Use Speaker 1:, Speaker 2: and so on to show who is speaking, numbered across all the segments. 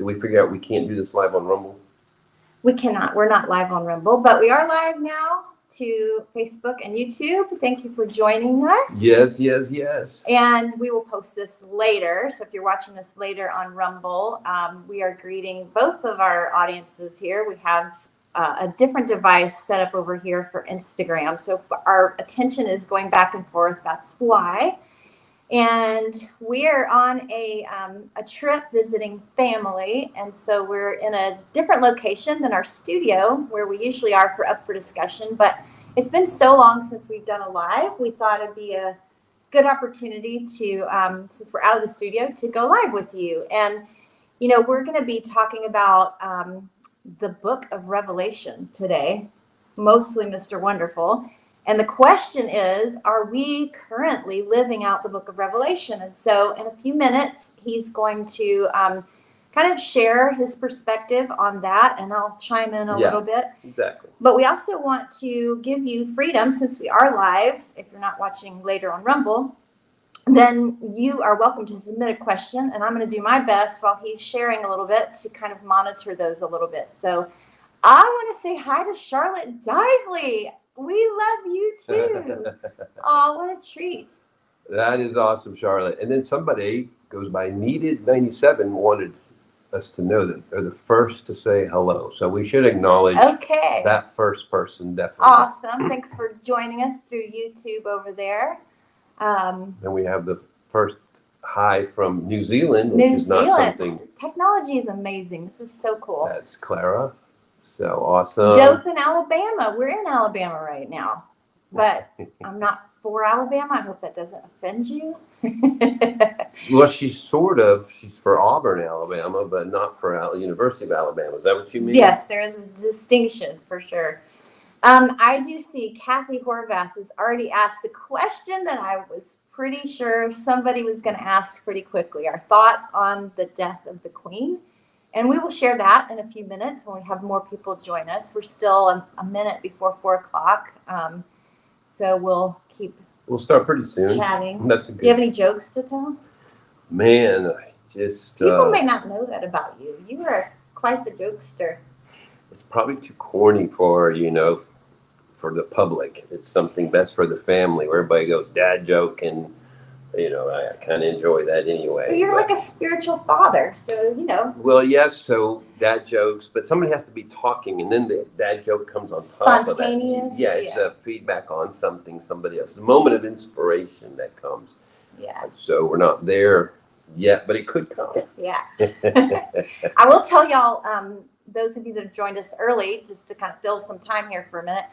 Speaker 1: Did we figure out we can't do this live on Rumble?
Speaker 2: We cannot. We're not live on Rumble, but we are live now to Facebook and YouTube. Thank you for joining us.
Speaker 1: Yes, yes, yes.
Speaker 2: And we will post this later. So if you're watching this later on Rumble, um, we are greeting both of our audiences here. We have uh, a different device set up over here for Instagram. So our attention is going back and forth. That's why. And we are on a, um, a trip visiting family. And so we're in a different location than our studio where we usually are for Up for Discussion. But it's been so long since we've done a live, we thought it'd be a good opportunity to, um, since we're out of the studio, to go live with you. And, you know, we're going to be talking about um, the book of Revelation today, mostly Mr. Wonderful. And the question is, are we currently living out the book of Revelation? And so, in a few minutes, he's going to um, kind of share his perspective on that, and I'll chime in a
Speaker 1: Yeah.
Speaker 2: little bit.
Speaker 1: Exactly.
Speaker 2: But we also want to give you freedom since we are live. If you're not watching later on Rumble, then you are welcome to submit a question, and I'm going to do my best while he's sharing a little bit to kind of monitor those a little bit. So I want to say hi to Charlotte Dively. We love you too. oh, what a treat.
Speaker 1: that is awesome, Charlotte. And then somebody goes by Needed97 wanted us to know that they're the first to say hello. So we should acknowledge
Speaker 2: Okay.
Speaker 1: that first person definitely.
Speaker 2: Awesome. Thanks for joining us through YouTube over there. Um,
Speaker 1: Then we have the first hi from New Zealand, which
Speaker 2: New
Speaker 1: is not something
Speaker 2: technology is amazing. This is so cool.
Speaker 1: that's Clara. So awesome.
Speaker 2: Dothan, Alabama. We're in Alabama right now, but I'm not for Alabama. I hope that doesn't offend you.
Speaker 1: Well, she's sort of. She's for Auburn, Alabama, but not for Al- University of Alabama. Is that what you mean?
Speaker 2: yes, there is a distinction for sure. Um, I do see Kathy Horvath has already asked the question that I was pretty sure somebody was going to ask pretty quickly. Our thoughts on the death of the Queen. And we will share that in a few minutes when we have more people join us. We're still a, a minute before four o'clock. Um, so we'll keep
Speaker 1: We'll start pretty soon.
Speaker 2: chatting.
Speaker 1: That's a
Speaker 2: Do you have any jokes to tell?
Speaker 1: man. I just
Speaker 2: People
Speaker 1: uh,
Speaker 2: may not know that about you. You are quite the jokester.
Speaker 1: it's probably too corny for you know for the public. It's something best for the family where everybody goes dad joke and you know I, kind of enjoy that anyway.
Speaker 2: But you're
Speaker 1: but-
Speaker 2: like a spiritual father, so you know,
Speaker 1: Well, yes, so dad jokes, but somebody has to be talking, and then the dad joke comes on top of that.
Speaker 2: Spontaneous,
Speaker 1: Yeah, it's
Speaker 2: yeah.
Speaker 1: a feedback on something somebody else. It's a moment of inspiration that comes.
Speaker 2: yeah,
Speaker 1: So we're not there yet, but it could come.
Speaker 2: yeah. I will tell y'all, um, those of you that have joined us early, just to kind of fill some time here for a minute.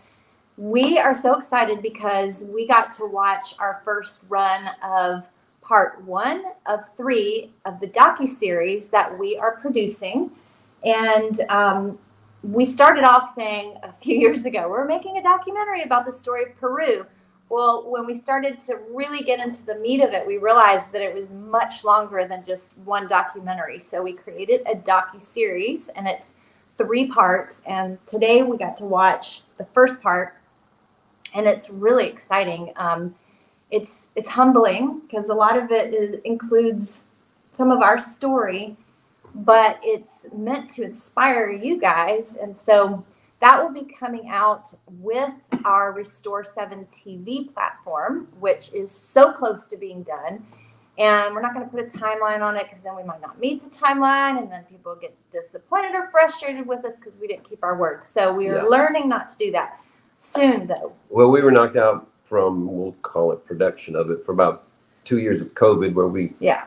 Speaker 2: We are so excited because we got to watch our first run of part one of three of the docu series that we are producing, and um, we started off saying a few years ago we're making a documentary about the story of Peru. Well, when we started to really get into the meat of it, we realized that it was much longer than just one documentary. So we created a docu series, and it's three parts. And today we got to watch the first part, and it's really exciting. Um, it's it's humbling because a lot of it is, includes some of our story, but it's meant to inspire you guys, and so that will be coming out with our Restore 7 TV platform, which is so close to being done. And we're not going to put a timeline on it because then we might not meet the timeline, and then people get disappointed or frustrated with us because we didn't keep our word. So we are
Speaker 1: Yeah.
Speaker 2: learning not to do that. Soon, though.
Speaker 1: Well, we were knocked out from, we'll call it production of it, for about two years of COVID, where we
Speaker 2: Yeah.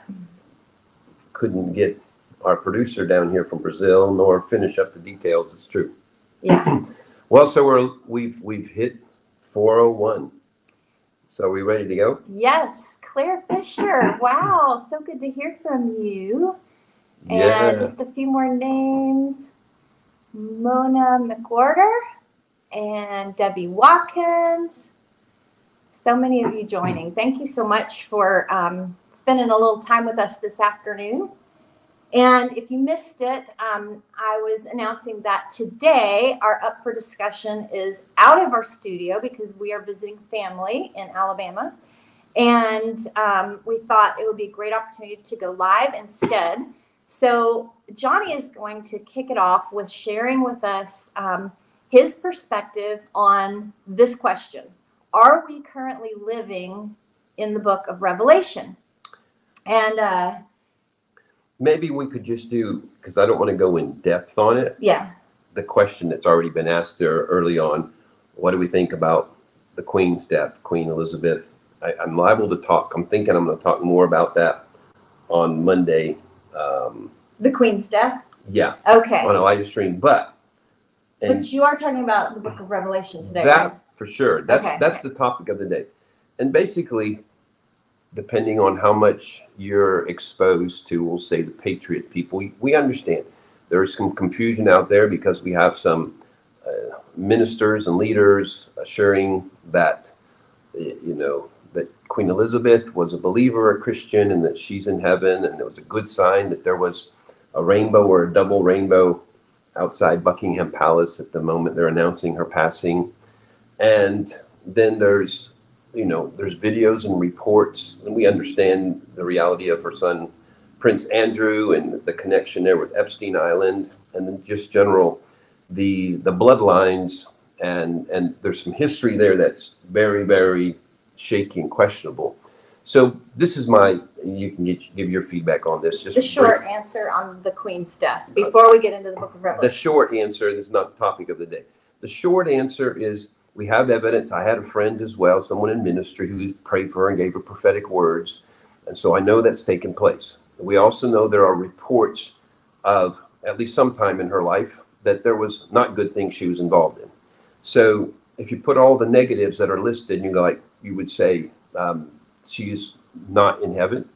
Speaker 1: couldn't get our producer down here from Brazil nor finish up the details. It's true.
Speaker 2: Yeah.
Speaker 1: Well, so we're we've we've hit 401. So are we ready to go?
Speaker 2: yes, Claire Fisher. Wow. So good to hear from you. And
Speaker 1: Yeah.
Speaker 2: just a few more names Mona McWhorter and Debbie Watkins. So many of you joining. Thank you so much for um, spending a little time with us this afternoon. And if you missed it, um, I was announcing that today our Up for Discussion is out of our studio because we are visiting family in Alabama. And um, we thought it would be a great opportunity to go live instead. So Johnny is going to kick it off with sharing with us um, his perspective on this question: Are we currently living in the Book of Revelation? And uh,
Speaker 1: Maybe we could just do because I don't want to go in depth on it.
Speaker 2: yeah,
Speaker 1: The question that's already been asked there early on: What do we think about the Queen's death, Queen Elizabeth? I, I'm liable to talk. I'm thinking I'm going to talk more about that on Monday. Um,
Speaker 2: the Queen's death.
Speaker 1: yeah,
Speaker 2: Okay,
Speaker 1: on a live stream, but and
Speaker 2: but you are talking about the Book of Revelation today,
Speaker 1: that
Speaker 2: right?
Speaker 1: for sure. That's
Speaker 2: Okay.
Speaker 1: that's the topic of the day, and basically, depending on how much you're exposed to, we'll say the patriot people, we, we understand there's some confusion out there because we have some uh, ministers and leaders assuring that you know that Queen Elizabeth was a believer, a Christian, and that she's in heaven, and it was a good sign that there was a rainbow or a double rainbow outside Buckingham Palace at the moment they're announcing her passing. And then there's, you know, there's videos and reports, and we understand the reality of her son, Prince Andrew, and the connection there with Epstein Island, and then just general the the bloodlines, and and there's some history there that's very very shaky and questionable. So this is my, you can get, give your feedback on this. Just
Speaker 2: The
Speaker 1: brief-
Speaker 2: short answer on the Queen's death before we get into the Book of Revelation.
Speaker 1: the
Speaker 2: Revelation.
Speaker 1: short answer, this is not the topic of the day. The short answer is we have evidence. I had a friend as well, someone in ministry who prayed for her and gave her prophetic words. And so I know that's taken place. We also know there are reports of at least some time in her life that there was not good things she was involved in. So if you put all the negatives that are listed, you go like you would say um, she's not in heaven.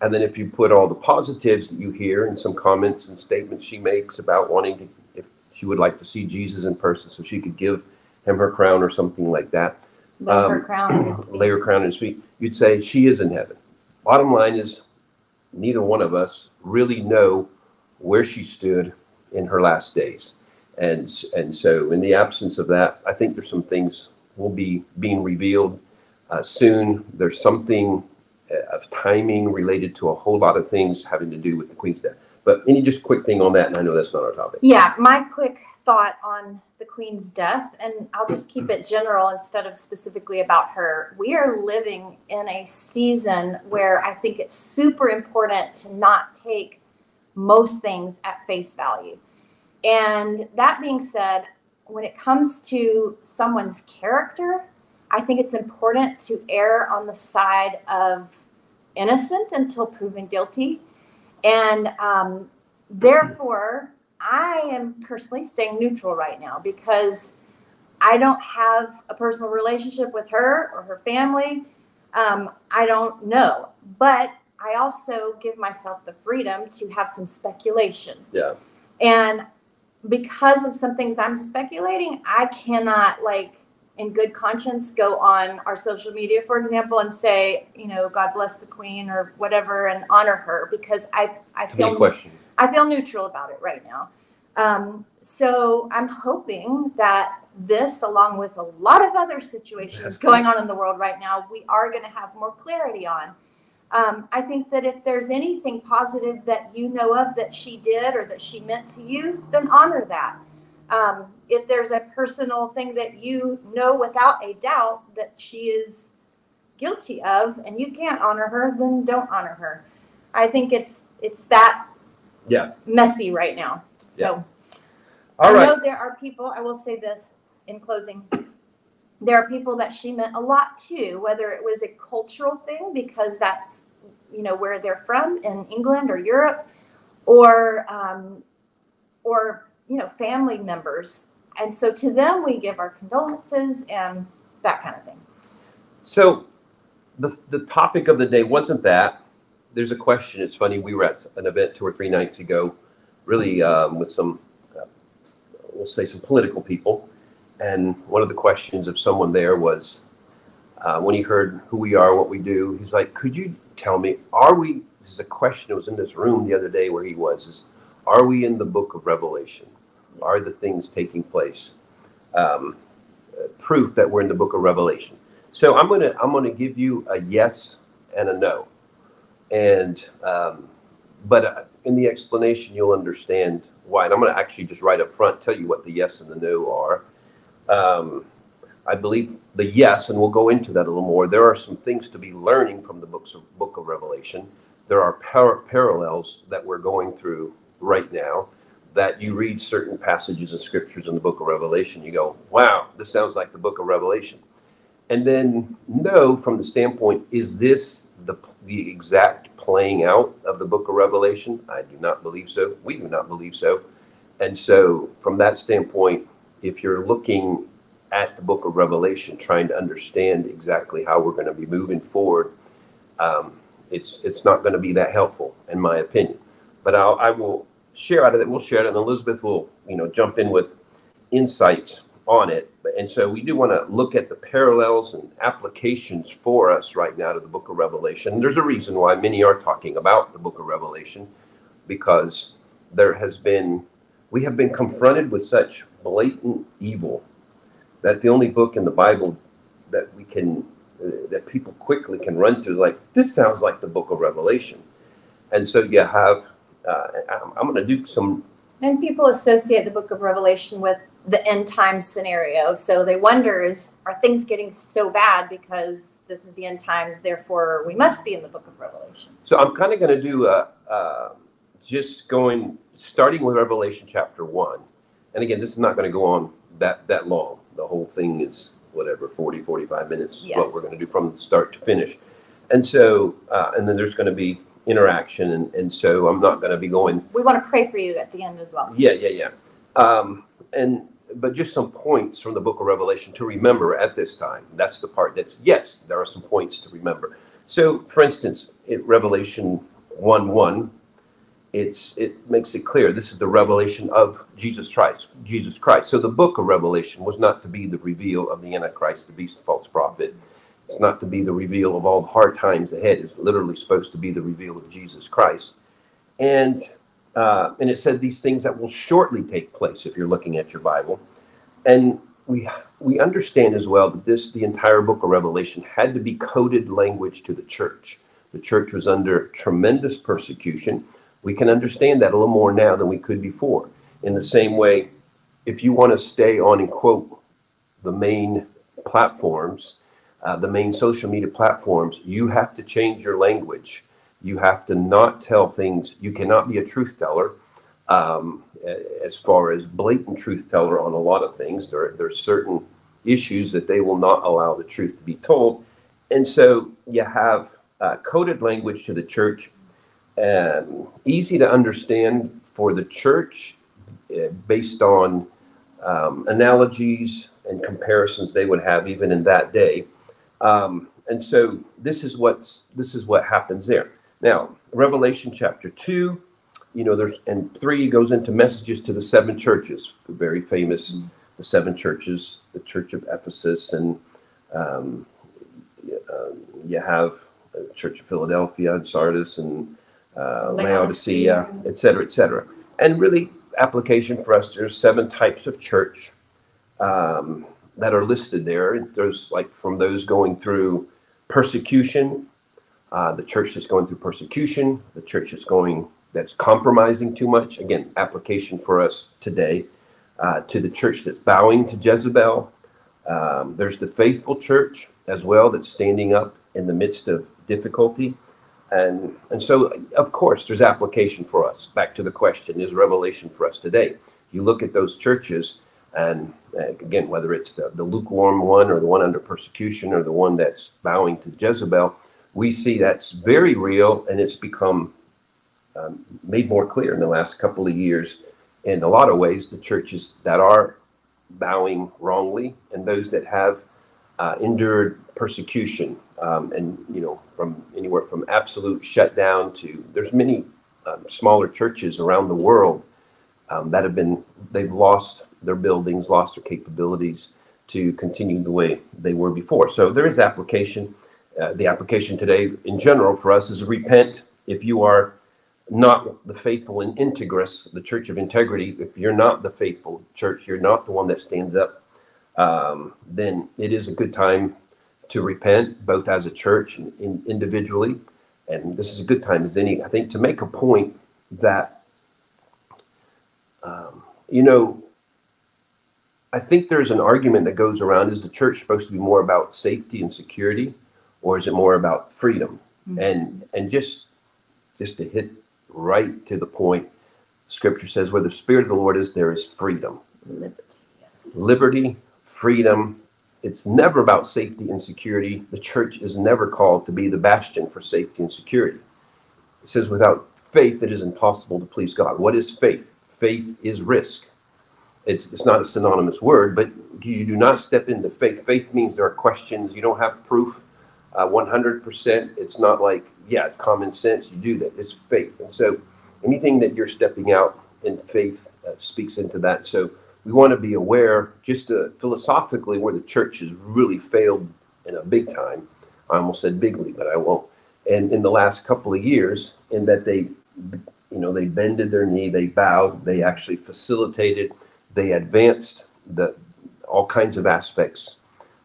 Speaker 1: And then if you put all the positives that you hear and some comments and statements she makes about wanting to, if she would like to see Jesus in person so she could give him her crown or something like that,
Speaker 2: Lay her
Speaker 1: um,
Speaker 2: crown on his
Speaker 1: lay her crown in his feet, you'd say she is in heaven. Bottom line is, neither one of us really know where she stood in her last days. And, and so, in the absence of that, I think there's some things will be being revealed uh, soon. There's something uh, of timing related to a whole lot of things having to do with the Queen's death. But any just quick thing on that, and I know that's not our topic.
Speaker 2: Yeah, my quick thought on the Queen's death, and I'll just keep it general instead of specifically about her. We are living in a season where I think it's super important to not take most things at face value. And that being said, when it comes to someone's character, I think it's important to err on the side of innocent until proven guilty. And um, therefore, I am personally staying neutral right now because I don't have a personal relationship with her or her family. Um, I don't know. But I also give myself the freedom to have some speculation.
Speaker 1: Yeah.
Speaker 2: And because of some things I'm speculating, I cannot like in good conscience go on our social media, for example, and say, you know, God bless the Queen or whatever and honor her because I, I feel
Speaker 1: questions.
Speaker 2: I feel neutral about it right now. Um, so I'm hoping that this, along with a lot of other situations going on in the world right now, we are going to have more clarity on. Um, I think that if there's anything positive that you know of that she did or that she meant to you, then honor that. Um, if there's a personal thing that you know without a doubt that she is guilty of and you can't honor her, then don't honor her. I think it's it's that
Speaker 1: Yeah.
Speaker 2: messy right now. So
Speaker 1: All
Speaker 2: I
Speaker 1: right.
Speaker 2: know there are people, I will say this in closing. There are people that she meant a lot to, whether it was a cultural thing because that's you know where they're from in England or Europe, or um, or you know family members. And so to them we give our condolences and that kind of thing.
Speaker 1: So the, the topic of the day wasn't that. There's a question. It's funny. We were at an event two or three nights ago, really um, with some, uh, we'll say, some political people. And one of the questions of someone there was uh, when he heard who we are, what we do, he's like, Could you tell me, are we? This is a question that was in this room the other day where he was is, Are we in the book of Revelation? Are the things taking place? Um, proof that we're in the book of Revelation. So I'm gonna I'm gonna give you a yes and a no, and um, but uh, in the explanation, you'll understand why. And I'm going to actually just right up front tell you what the yes and the no are. Um, I believe the yes, and we'll go into that a little more. There are some things to be learning from the books of Book of Revelation. There are par- parallels that we're going through right now. That you read certain passages of scriptures in the Book of Revelation, you go, "Wow, this sounds like the Book of Revelation." And then no, from the standpoint, is this the the exact playing out of the Book of Revelation? I do not believe so. We do not believe so. And so, from that standpoint, if you're looking at the book of Revelation, trying to understand exactly how we're going to be moving forward, um, it's it's not going to be that helpful, in my opinion. But I'll, I will share out of it. We'll share it, and Elizabeth will, you know, jump in with insights on it. And so we do want to look at the parallels and applications for us right now to the book of Revelation. There's a reason why many are talking about the book of Revelation, because there has been we have been confronted with such blatant evil that the only book in the Bible that we can uh, that people quickly can run to is like this sounds like the book of Revelation, and so you have uh, I'm, I'm going to do some.
Speaker 2: And people associate the book of Revelation with the end time scenario, so they wonder: is are things getting so bad because this is the end times? Therefore, we must be in the book of Revelation.
Speaker 1: So I'm kind of going to do a, uh, just going starting with Revelation chapter one, and again, this is not going to go on that that long the whole thing is whatever 40 45 minutes yes. what we're going to do from start to finish and so uh, and then there's going to be interaction and, and so i'm not going to be going
Speaker 2: we want to pray for you at the end as well
Speaker 1: yeah yeah yeah um, and but just some points from the book of revelation to remember at this time that's the part that's yes there are some points to remember so for instance in revelation 1 1 it's it makes it clear this is the revelation of Jesus Christ. Jesus Christ. So the book of Revelation was not to be the reveal of the Antichrist, the beast, the false prophet. It's not to be the reveal of all the hard times ahead. It's literally supposed to be the reveal of Jesus Christ. And uh, and it said these things that will shortly take place if you're looking at your Bible. And we we understand as well that this the entire book of Revelation had to be coded language to the church. The church was under tremendous persecution we can understand that a little more now than we could before. In the same way, if you want to stay on and quote the main platforms, uh, the main social media platforms, you have to change your language. You have to not tell things. You cannot be a truth teller. Um, as far as blatant truth teller on a lot of things, there, there are certain issues that they will not allow the truth to be told. And so you have uh, coded language to the church um, easy to understand for the church uh, based on um, analogies and comparisons they would have even in that day. Um, and so this is what's this is what happens there. Now, Revelation chapter two, you know, there's and three goes into messages to the seven churches, very famous, mm-hmm. the seven churches, the church of Ephesus, and um, uh, you have Church of Philadelphia and Sardis and uh, Laodicea, et cetera, et cetera. And really, application for us, there's seven types of church um, that are listed there. There's like from those going through persecution, uh, the church that's going through persecution, the church that's going that's compromising too much. Again, application for us today. Uh, to the church that's bowing to Jezebel. Um, there's the faithful church as well that's standing up in the midst of difficulty. And, and so, of course, there's application for us. Back to the question is revelation for us today. You look at those churches, and uh, again, whether it's the, the lukewarm one or the one under persecution or the one that's bowing to Jezebel, we see that's very real and it's become um, made more clear in the last couple of years. In a lot of ways, the churches that are bowing wrongly and those that have uh, endured persecution um, and you know from anywhere from absolute shutdown to there's many um, smaller churches around the world um, that have been they've lost their buildings lost their capabilities to continue the way they were before. So there is application. Uh, the application today in general for us is repent. If you are not the faithful and integrous the church of integrity if you're not the faithful church you're not the one that stands up um, then it is a good time to repent, both as a church and in, individually. And this is a good time as any, I think, to make a point that, um, you know, I think there's an argument that goes around is the church supposed to be more about safety and security, or is it more about freedom? Mm-hmm. And and just just to hit right to the point, Scripture says, "Where the Spirit of the Lord is, there is freedom,
Speaker 2: Liberty, yes.
Speaker 1: liberty, freedom." It's never about safety and security. The church is never called to be the bastion for safety and security. It says, "Without faith, it is impossible to please God." What is faith? Faith is risk. It's it's not a synonymous word, but you do not step into faith. Faith means there are questions. You don't have proof uh, 100%. It's not like, yeah, common sense, you do that. It's faith. And so anything that you're stepping out in faith uh, speaks into that. So we want to be aware, just uh, philosophically, where the church has really failed in a big time. I almost said bigly, but I won't. And in the last couple of years, in that they, you know, they bended their knee, they bowed, they actually facilitated, they advanced the all kinds of aspects.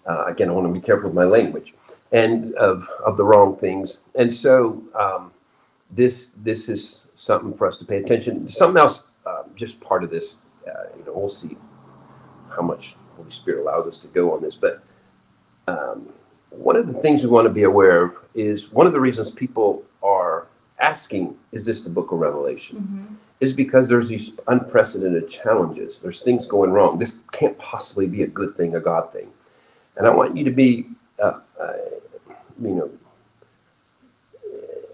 Speaker 1: Uh, again, I want to be careful with my language and of of the wrong things. And so um, this this is something for us to pay attention. Something else, uh, just part of this. Uh, you know, we'll see how much Holy Spirit allows us to go on this. But um, one of the things we want to be aware of is one of the reasons people are asking, "Is this the Book of Revelation?"
Speaker 2: Mhm.
Speaker 1: Is because there's these unprecedented challenges. There's things going wrong. This can't possibly be a good thing, a God thing. And I want you to be uh, uh, you know,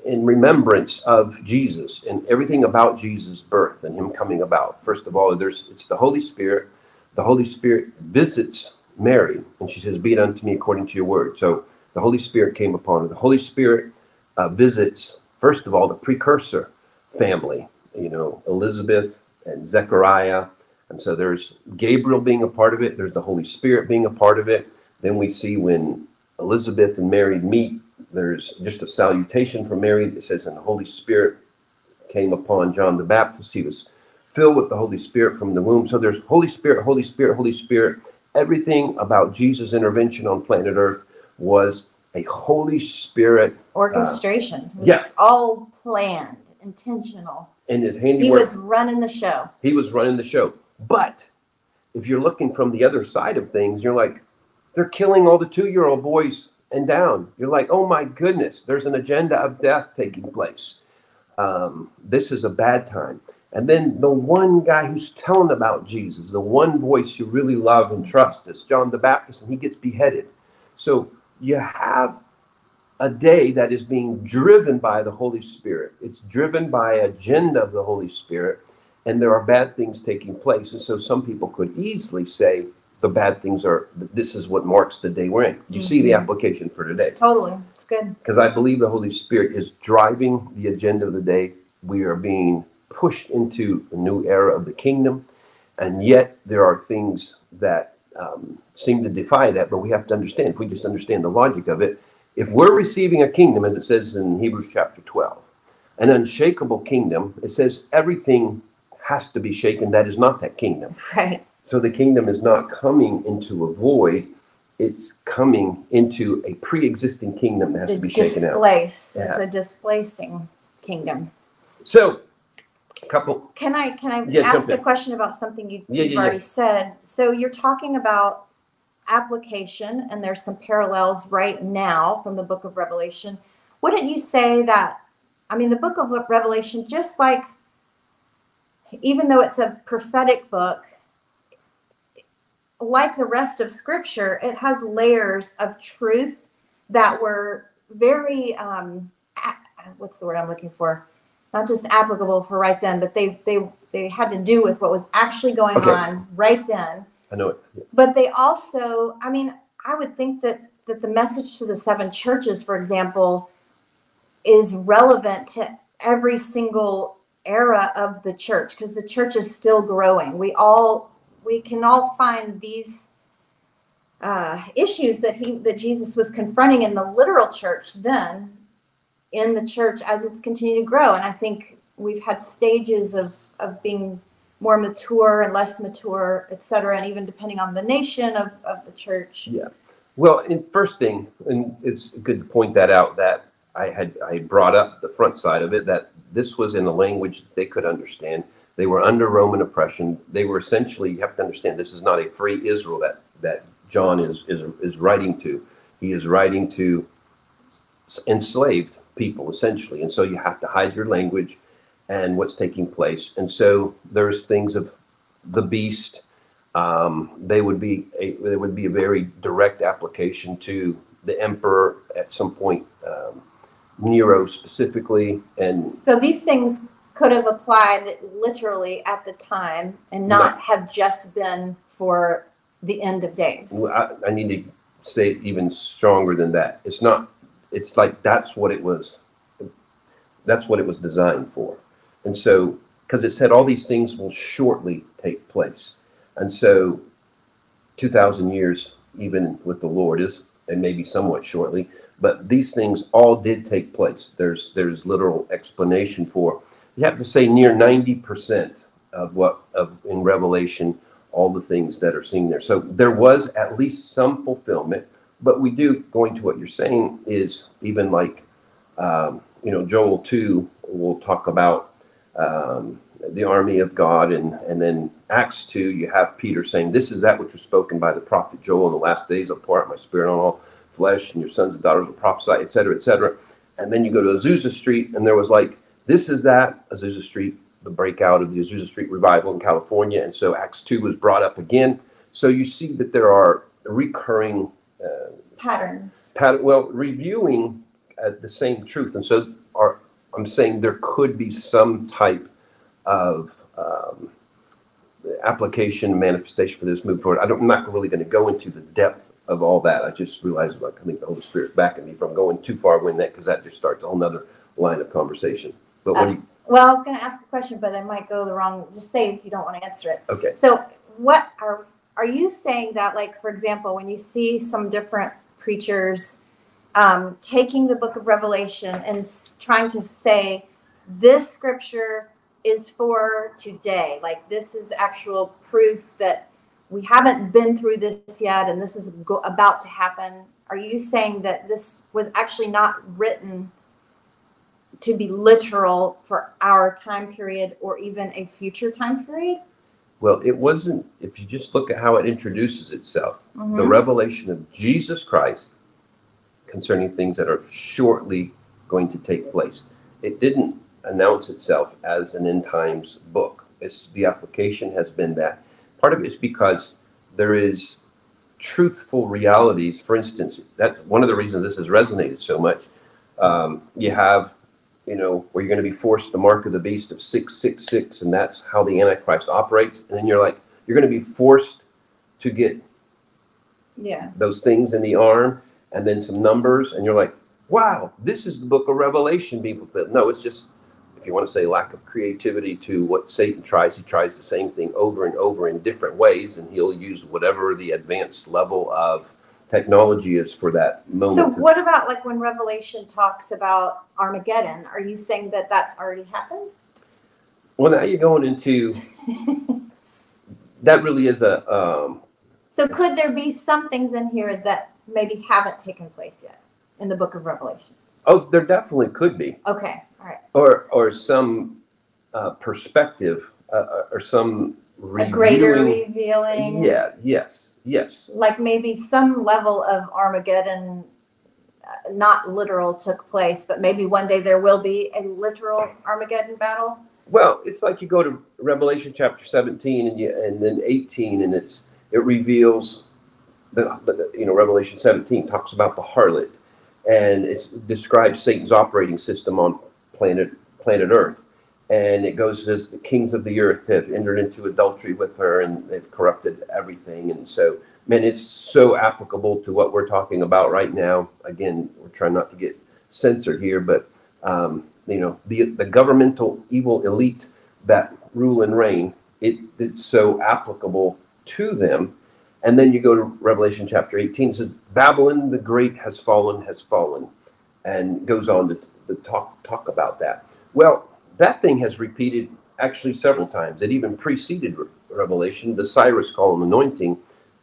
Speaker 1: in remembrance of Jesus and everything about Jesus' birth and him coming about. First of all, there's it's the Holy Spirit. The Holy Spirit visits Mary, and she says, "Be it unto me according to your word." So the Holy Spirit came upon her. The Holy Spirit uh, visits first of all the precursor family. You know, Elizabeth and Zechariah, and so there's Gabriel being a part of it. There's the Holy Spirit being a part of it. Then we see when Elizabeth and Mary meet. There's just a salutation from Mary. It says, and the Holy Spirit came upon John the Baptist. He was filled with the Holy Spirit from the womb. So there's Holy Spirit, Holy Spirit, Holy Spirit. Everything about Jesus' intervention on planet Earth was a Holy Spirit uh,
Speaker 2: Orchestration. It was
Speaker 1: yeah.
Speaker 2: all planned, intentional.
Speaker 1: In his handiwork.
Speaker 2: He was running the show.
Speaker 1: he was running the show. But if you're looking from the other side of things, you're like, they're killing all the two year old boys and down. You're like, oh my goodness, there's an agenda of death taking place. Um, this is a bad time. And then the one guy who's telling about Jesus, the one voice you really love and trust, is John the Baptist, and he gets beheaded. So you have a day that is being driven by the Holy Spirit. It's driven by agenda of the Holy Spirit, and there are bad things taking place. And so some people could easily say the bad things are this is what marks the day we're in. You see the application for today.
Speaker 2: Totally. It's good.
Speaker 1: Because I believe the Holy Spirit is driving the agenda of the day. We are being pushed into a new era of the kingdom, and yet there are things that um, seem to defy that. But we have to understand, if we just understand the logic of it, if we're receiving a kingdom, as it says in Hebrews chapter 12, an unshakable kingdom, it says everything has to be shaken that is not that kingdom.
Speaker 2: Right.
Speaker 1: So the kingdom is not coming into a void, it's coming into a pre existing kingdom that has
Speaker 2: To
Speaker 1: to be shaken out.
Speaker 2: displace.
Speaker 1: Yeah.
Speaker 2: It's a displacing kingdom.
Speaker 1: So, a couple,
Speaker 2: Can I can I
Speaker 1: Yeah,
Speaker 2: ask a question about something
Speaker 1: Yeah,
Speaker 2: you've
Speaker 1: yeah, yeah.
Speaker 2: already said? So you're talking about application, and there's some parallels right now from the Book of Revelation. Wouldn't you say that? I mean, the Book of Revelation, just like even though it's a prophetic book, like the rest of Scripture, it has layers of truth that were very um, what's the word I'm looking for? Not just applicable for right then, but they they they had to do with what was actually going
Speaker 1: Okay.
Speaker 2: on right then.
Speaker 1: I know it.
Speaker 2: But they also, I mean, I would think that that the message to the seven churches, for example, is relevant to every single era of the church because the church is still growing. We all we can all find these uh, issues that he that Jesus was confronting in the literal church then in the church as it's continued to grow. And I think we've had stages of of being more mature and less mature, et cetera, and even depending on the nation of, of the church.
Speaker 1: Yeah. Well, first thing, and it's good to point that out that I had I brought up the front side of it that this was in a language they could understand. They were under Roman oppression. They were essentially you have to understand this is not a free Israel that that John is is is writing to. He is writing to enslaved people essentially, and so you have to hide your language and what's taking place. And so there's things of the beast. Um, they would be a, there would be a very direct application to the emperor at some point, um, Nero specifically, and
Speaker 2: So these things could have applied literally at the time and not have just been for the end of days.
Speaker 1: I, I need to say it even stronger than that. It's not. It's like that's what it was. That's what it was designed for, and so because it said all these things will shortly take place, and so two thousand years, even with the Lord, is and maybe somewhat shortly, but these things all did take place. There's there's literal explanation for. You have to say near ninety percent of what of in Revelation all the things that are seen there. So there was at least some fulfillment, but we do going to what you're saying is even like um, you know Joel two will talk about um, the army of God, and and then Acts two you have Peter saying this is that which was spoken by the prophet Joel in the last days. I'll pour out my spirit on all flesh, and your sons and daughters will prophesy, etc., etc. And then you go to Azusa Street, and there was like this is that Azusa Street the breakout of the Azusa Street revival in California, and so Acts two was brought up again. So you see that there are recurring uh,
Speaker 2: Patterns.
Speaker 1: pat- well reviewing uh, the same truth, and so are, I'm saying there could be some type of um, application manifestation for this move forward. I don't, I'm not really going to go into the depth of all that. I just realized like I think the Holy Spirit's backing me from going too far with that because that just starts a whole nother line of conversation. But what do you?
Speaker 2: Well, I was going to ask a question, but I might go the wrong. Just say if you don't want to answer it.
Speaker 1: Okay.
Speaker 2: So, what are are you saying that, like, for example, when you see some different preachers um, taking the Book of Revelation and s- trying to say this scripture is for today, like this is actual proof that we haven't been through this yet, and this is go- about to happen. Are you saying that this was actually not written? to be literal for our time period or even a future time period.
Speaker 1: Well, it wasn't, if you just look at how it introduces itself, the
Speaker 2: Mhm.
Speaker 1: revelation of Jesus Christ concerning things that are shortly going to take place. It didn't announce itself as an end times book. It's, the application has been that. Part of it is because there is truthful realities. For instance, that's one of the reasons this has resonated so much. Um, you have you know, where you're going to be forced the mark of the beast of 666, and that's how the Antichrist operates. And then you're like, you're going to be forced to get
Speaker 2: Yeah.
Speaker 1: those things in the arm and then some numbers, and you're like, wow, this is the book of Revelation being fulfilled. No, it's just, if you want to say lack of creativity to what Satan tries, he tries the same thing over and over in different ways, and he'll use whatever the advanced level of technology is for that moment.
Speaker 2: So what about like when Revelation talks about Armageddon? Are you saying that that's already happened?
Speaker 1: well, now you're going into that really is a um,
Speaker 2: So could there be some things in here that maybe haven't taken place yet in the book of Revelation?
Speaker 1: oh, there definitely could be,
Speaker 2: Okay. All right.
Speaker 1: or or some uh, perspective, uh, or some
Speaker 2: A greater revealing.
Speaker 1: Yeah. Yes. Yes.
Speaker 2: Like maybe some level of Armageddon, uh, not literal, took place, but maybe one day there will be a literal Armageddon battle.
Speaker 1: Well, it's like you go to Revelation chapter 17 and you and then 18 and it's it reveals the, the you know Revelation 17 talks about the harlot and it describes Satan's operating system on planet planet Earth. And it goes as the kings of the earth have entered into adultery with her and they've corrupted everything. And so man it's so applicable to what we're talking about right now. Again we're trying not to get censored here but um, you know the the governmental evil elite that rule and reign it, it's so applicable to them and then you go to revelation chapter 18 it says babylon the great has fallen has fallen and goes on to, to talk talk about that. Well that thing has repeated actually several times. It even preceded Re- revelation. The cyrus column anointing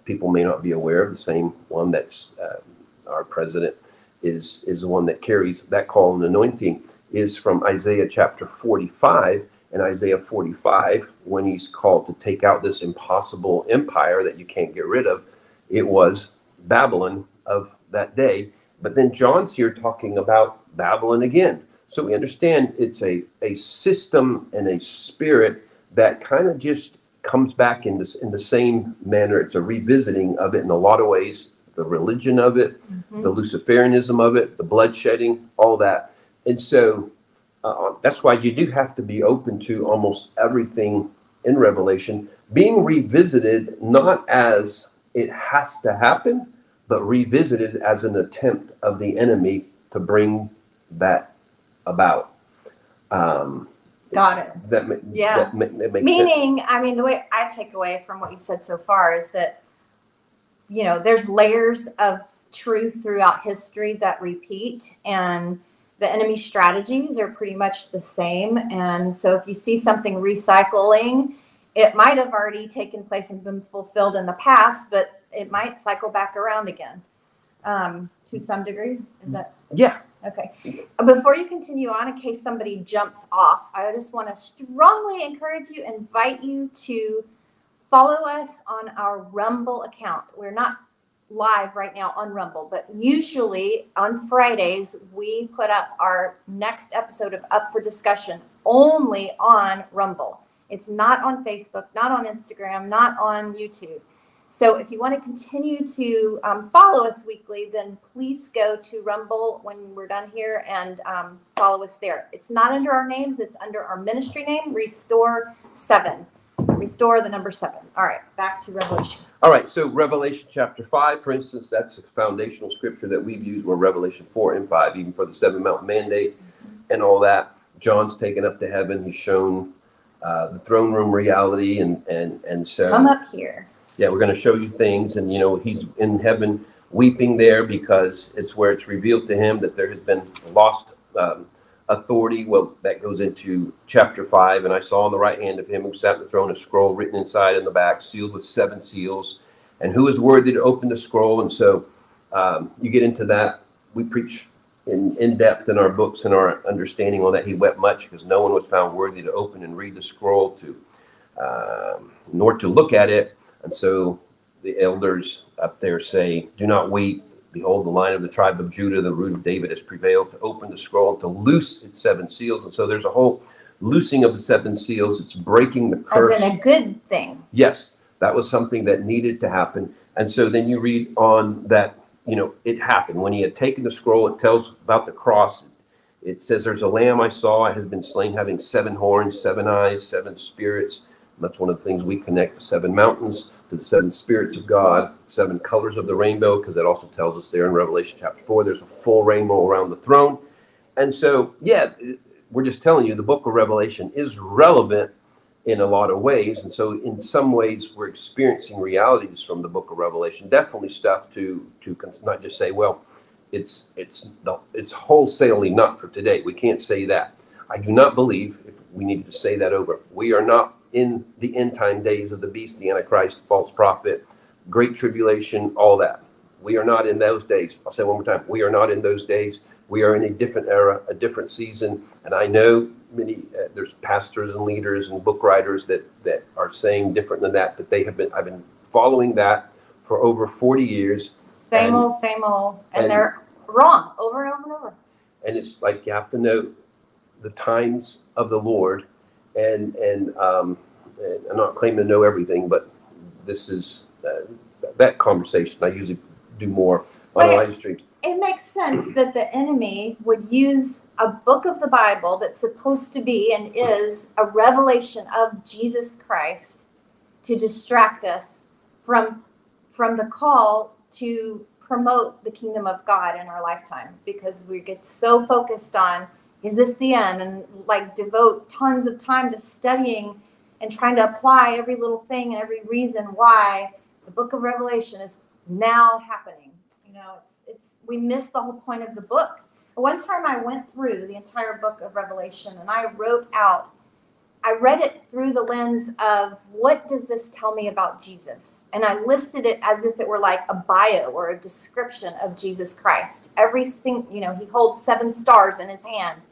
Speaker 1: people may not be aware of the same one that's uh, our president is is the one that carries that call and anointing is from Isaiah chapter 45 and Isaiah 45 when he's called to take out this impossible empire that you can't get rid of it was Babylon of that day but then John's here talking about Babylon again so we understand it's a a system and a spirit that kind of just comes back in this in the same manner it's a revisiting of it in a lot of ways the religion of it
Speaker 2: Mhm.
Speaker 1: the Luciferianism of it, the bloodshedding, all that. And so uh, that's why you do have to be open to almost everything in Revelation being revisited not as it has to happen, but revisited as an attempt of the enemy to bring that about. Um,
Speaker 2: Got it.
Speaker 1: does that, ma-
Speaker 2: Yeah.
Speaker 1: that, ma- that makes sense?
Speaker 2: Meaning, I mean, the way I take away from what you've said so far is that, you know, there's layers of truth throughout history that repeat, and the enemy strategies are pretty much the same. And so if you see something recycling, it might have already taken place and been fulfilled in the past, but it might cycle back around again um, to some degree. Is that
Speaker 1: Yeah.
Speaker 2: Okay. Before you continue on, in case somebody jumps off, I just want to strongly encourage you, invite you to follow us on our Rumble account. We're not live right now on Rumble, but usually on Fridays, we put up our next episode of Up for Discussion only on Rumble. It's not on Facebook, not on Instagram, not on YouTube. So if you want to continue to um, follow us weekly, then please go to Rumble when we're done here and um, follow us there. It's not under our names, it's under our ministry name, Restore 7. Restore the number 7. All right, back to Revelation.
Speaker 1: All right, so Revelation chapter 5, for instance, that's a foundational scripture that we've used where Revelation 4 and 5, even for the seven mountain mandate and all that. John's taken up to heaven. He's shown uh, the throne room reality. And, and, and so,
Speaker 2: Come up here.
Speaker 1: yeah, we're going to show you things. And, you know, he's in heaven weeping there because it's where it's revealed to him that there has been lost um, authority. Well, that goes into chapter 5. And I saw on the right hand of him who sat on the throne a scroll written inside and the back, sealed with seven seals. And who is worthy to open the scroll? And so um, you get into that. We preach in, in depth in our books and our understanding on that. He wept much because no one was found worthy to open and read the scroll to, um, nor to look at it. And so the elders up there say, Do not weep. Behold, the Lion of the tribe of Judah, the root of David, has prevailed to open the scroll, to loose its seven seals. And so there's a whole loosing of the seven seals. It's breaking the curse.
Speaker 2: As in a good thing.
Speaker 1: Yes, that was something that needed to happen. And so then you read on that, you know, it happened. When he had taken the scroll, it tells about the cross. It says, There's a lamb I saw, it has been slain, having seven horns, seven eyes, seven spirits. And that's one of the things we connect the seven mountains to the seven spirits of God, seven colors of the rainbow, because that also tells us there in Revelation chapter 4, there's a full rainbow around the throne. And so, yeah, we're just telling you the book of Revelation is relevant in a lot of ways. And so, in some ways, we're experiencing realities from the book of Revelation. Definitely stuff to to not just say, well, it's it's the, it's wholesalely not for today. We can't say that. I do not believe if we need to say that over. We are not in the end time days of the beast, the antichrist, false prophet, great tribulation, all that. We are not in those days. I'll say it one more time. We are not in those days. We are in a different era, a different season, and I know many uh, there's pastors and leaders and book writers that that are saying different than that. But they have been. I've been following that for over 40 years,
Speaker 2: Same
Speaker 1: And-
Speaker 2: old, same old. And,
Speaker 1: and-
Speaker 2: they're wrong over and over and over.
Speaker 1: and it's like you have to know the times of the Lord, and and um, and I'm not claiming to know everything, but this is uh, that conversation. I usually do more on live streams.
Speaker 2: it makes sense that the enemy would use a book of the Bible that's supposed to be and is a revelation of Jesus Christ to distract us from from the call to promote the kingdom of God in our lifetime because we get so focused on is this the end and like devote tons of time to studying and trying to apply every little thing and every reason why the book of Revelation is now happening. You know, it's it's we miss the whole point of the book. One time I went through the entire book of Revelation and I wrote out I read it through the lens of what does this tell me about Jesus? And I listed it as if it were like a bio or a description of Jesus Christ. Every single, you know, he holds seven stars in his hands.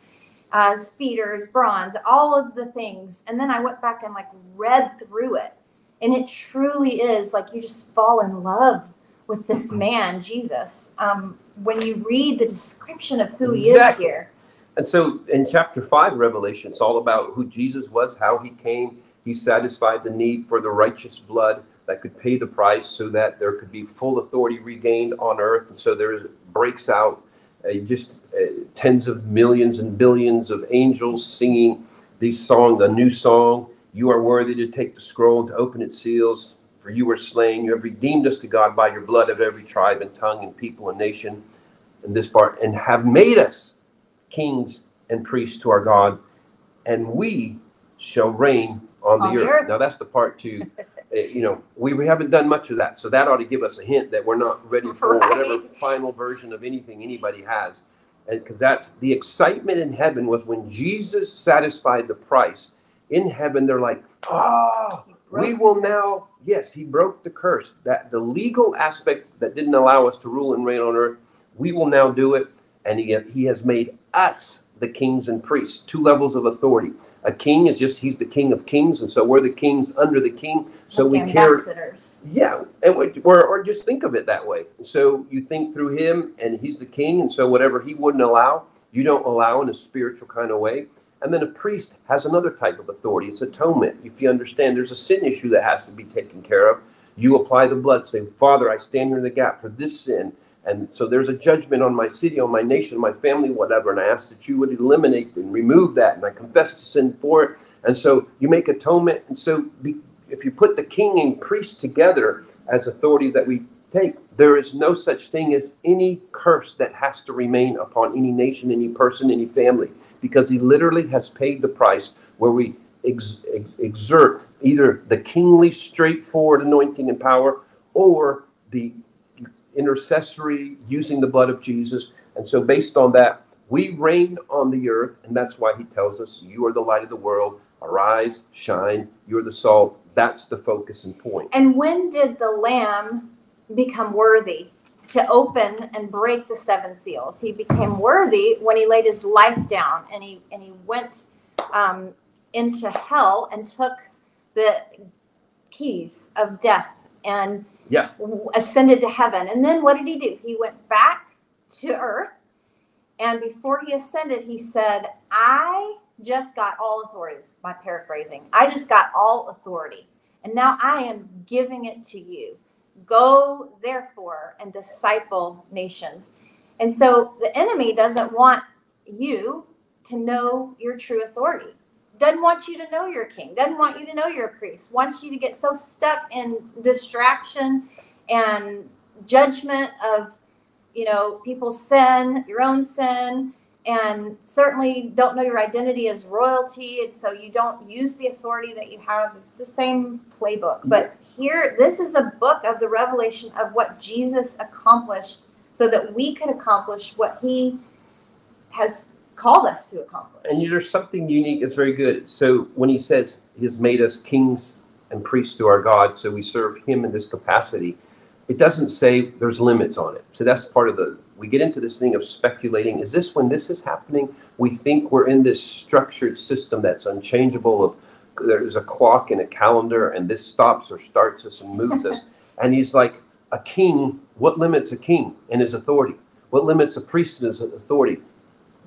Speaker 2: Uh, his feet are his bronze, all of the things. And then I went back and like read through it. And it truly is like you just fall in love with this man, Jesus. Um, when you read the description of who he
Speaker 1: Exactly.
Speaker 2: is here.
Speaker 1: And so in chapter 5 Revelation, it's all about who Jesus was, how he came. He satisfied the need for the righteous blood that could pay the price so that there could be full authority regained on earth. And so there breaks out uh, just uh, tens of millions and billions of angels singing these songs, a new song. You are worthy to take the scroll and to open its seals. For you were slain. You have redeemed us to God by your blood of every tribe and tongue and people and nation. In this part, and have made us kings and priests to our God, and we shall reign on the,
Speaker 2: On the
Speaker 1: earth.
Speaker 2: earth.
Speaker 1: Now that's the part two. uh, you know, we, we haven't done much of that, so that ought to give us a hint that we're not ready for
Speaker 2: Right.
Speaker 1: whatever final version of anything anybody has, and because that's the excitement in heaven was when Jesus satisfied the price. In heaven, they're like, ah. We will now, yes, he broke the curse. That the legal aspect that didn't allow us to rule and reign on earth, we will now do it. And he, he has made us the kings and priests, two levels of authority. A king is just, he's the king of kings. And so we're the kings under the king. So
Speaker 2: Like
Speaker 1: we carry,
Speaker 2: ambassadors.
Speaker 1: yeah, and we- or, or just think of it that way. So you think through him, and he's the king, and so whatever he wouldn't allow, you don't allow in a spiritual kind of way. And then a priest has another type of authority. It's atonement. If you understand, there's a sin issue that has to be taken care of. You apply the blood, say, Father, I stand here in the gap for this sin. And so there's a judgment on my city, on my nation, my family, whatever. And I ask that you would eliminate and remove that. And I confess the sin for it. And so you make atonement. And so be, if you put the king and priest together as authorities that we take, there is no such thing as any curse that has to remain upon any nation, any person, any family, because he literally has paid the price where we ex- ex- exert either the kingly, straightforward anointing and power or the intercessory using the blood of Jesus. And so, based on that, we reign on the earth, and that's why he tells us, You are the light of the world. Arise, shine, you're the salt. That's the focus and point.
Speaker 2: And when did the Lamb become worthy to open and break the seven seals? He became worthy when he laid his life down and he and he went um, into hell and took the keys of death and
Speaker 1: Yeah.
Speaker 2: ascended to heaven. And then what did he do? He went back to earth. And before he ascended, he said, I just got all authorities, by paraphrasing. I just got all authority. And now I am giving it to you. Go, therefore, and disciple nations. And so the enemy doesn't want you to know your true authority. Doesn't want you to know you're a king. Doesn't want you to know you're a priest. Wants you to get so stuck in distraction and judgment of, you know, people's sin, your own sin, and certainly don't know your identity as royalty. And so you don't use the authority that you have. It's the same playbook. But here, this is a book of the revelation of what Jesus accomplished so that we could accomplish what he has called us to accomplish.
Speaker 1: And there's something unique that's very good. So when he says he has made us kings and priests to our God, so we serve him in this capacity, it doesn't say there's limits on it. So that's part of the we get into this thing of speculating. Is this when this is happening? We think we're in this structured system that's unchangeable of there's a clock and a calendar and this stops or starts us and moves us. And he's like, a king, what limits a king and his authority? What limits a priest and his authority?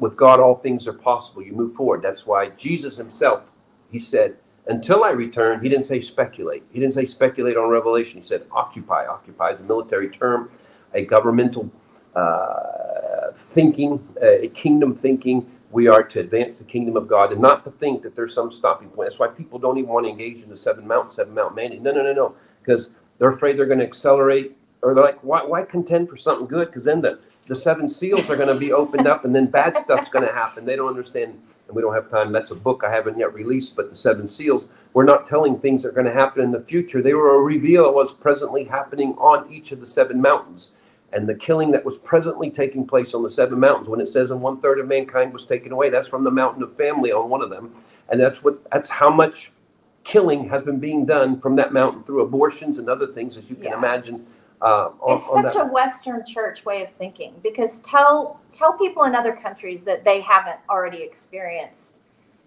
Speaker 1: With God, all things are possible. You move forward. That's why Jesus himself, he said, until I return, he didn't say speculate. He didn't say speculate on revelation. He said occupy. Occupy is a military term, a governmental uh, thinking, a kingdom thinking. We are to advance the kingdom of God and not to think that there's some stopping point. That's why people don't even want to engage in the seven mountain, seven mount mandate. No, no, no, no. Because they're afraid they're going to accelerate or they're like, why, why contend for something good? Because then the the seven seals are going to be opened up and then bad stuff's going to happen they don't understand and we don't have time that's a book i haven't yet released but the seven seals we're not telling things that are going to happen in the future they were a reveal of what's presently happening on each of the seven mountains and the killing that was presently taking place on the seven mountains when it says and one third of mankind was taken away that's from the mountain of family on one of them and that's what that's how much killing has been being done from that mountain through abortions and other things, as you can
Speaker 2: Yeah.
Speaker 1: imagine. Uh, on,
Speaker 2: it's such a Western church way of thinking because tell tell people in other countries that they haven't already experienced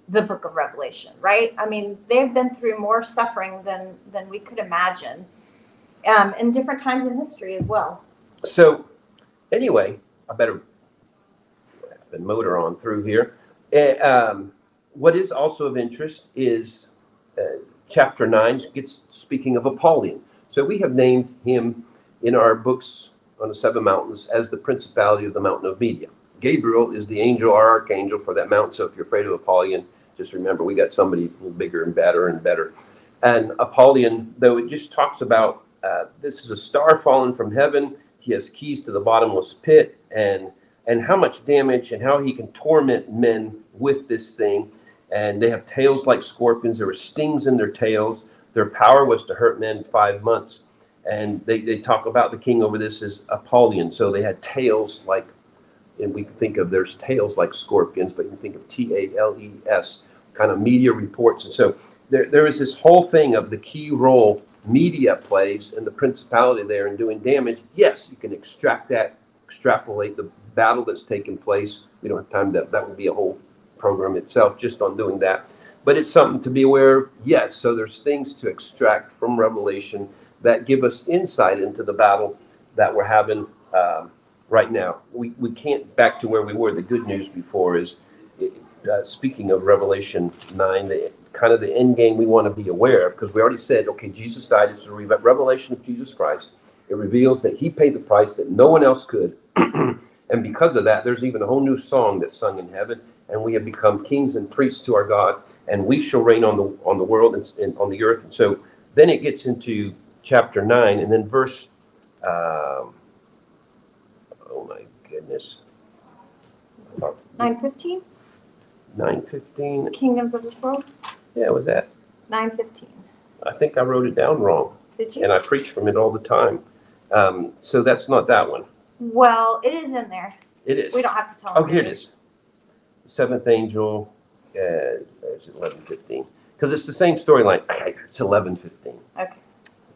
Speaker 2: the book of Revelation, right? I mean, they've been through more suffering than than we could imagine, um, in different times in history as well.
Speaker 1: So, anyway, I better motor on through here. Eh, um, what is also of interest is uh, chapter 9 gets speaking of Apollyon. So, we have named him in our books on the seven mountains as the principality of the mountain of Media. Gabriel is the angel, our archangel for that mountain. So, if you're afraid of Apollyon, just remember we got somebody bigger and better and better. And Apollyon, though it just talks about uh, this is a star fallen from heaven he has keys to the bottomless pit and and how much damage and how he can torment men with this thing and they have tails like scorpions there were stings in their tails their power was to hurt men five months and they, they talk about the king over this as apollyon so they had tails like and we can think of there's tails like scorpions but you can think of t-a-l-e-s kind of media reports and so there, there is this whole thing of the key role media plays and the principality there in doing damage, yes, you can extract that, extrapolate the battle that's taken place. We don't have time that that would be a whole program itself just on doing that. But it's something to be aware of. Yes, so there's things to extract from Revelation that give us insight into the battle that we're having um, right now. We, we can't back to where we were. The good news before is uh, speaking of Revelation 9, the kind of the end game we want to be aware of because we already said, okay, Jesus died. It's a re- revelation of Jesus Christ. It reveals that he paid the price that no one else could. and because of that, there's even a whole new song that's sung in heaven. And we have become kings and priests to our God, and we shall reign on the on the world and, and on the earth. And so then it gets into chapter nine, and then verse. Um, oh my goodness.
Speaker 2: Nine fifteen,
Speaker 1: Nine fifteen.
Speaker 2: kingdoms of this world.
Speaker 1: Yeah, was that?
Speaker 2: Nine fifteen.
Speaker 1: I think I wrote it down wrong,
Speaker 2: Did you?
Speaker 1: and I preach from it all the time. Um, so that's not that one.
Speaker 2: Well, it is in there.
Speaker 1: It is.
Speaker 2: We don't have to tell.
Speaker 1: Oh, here it is. Seventh angel. Uh, there's eleven fifteen. Because it's the same storyline. It's eleven fifteen.
Speaker 2: Okay.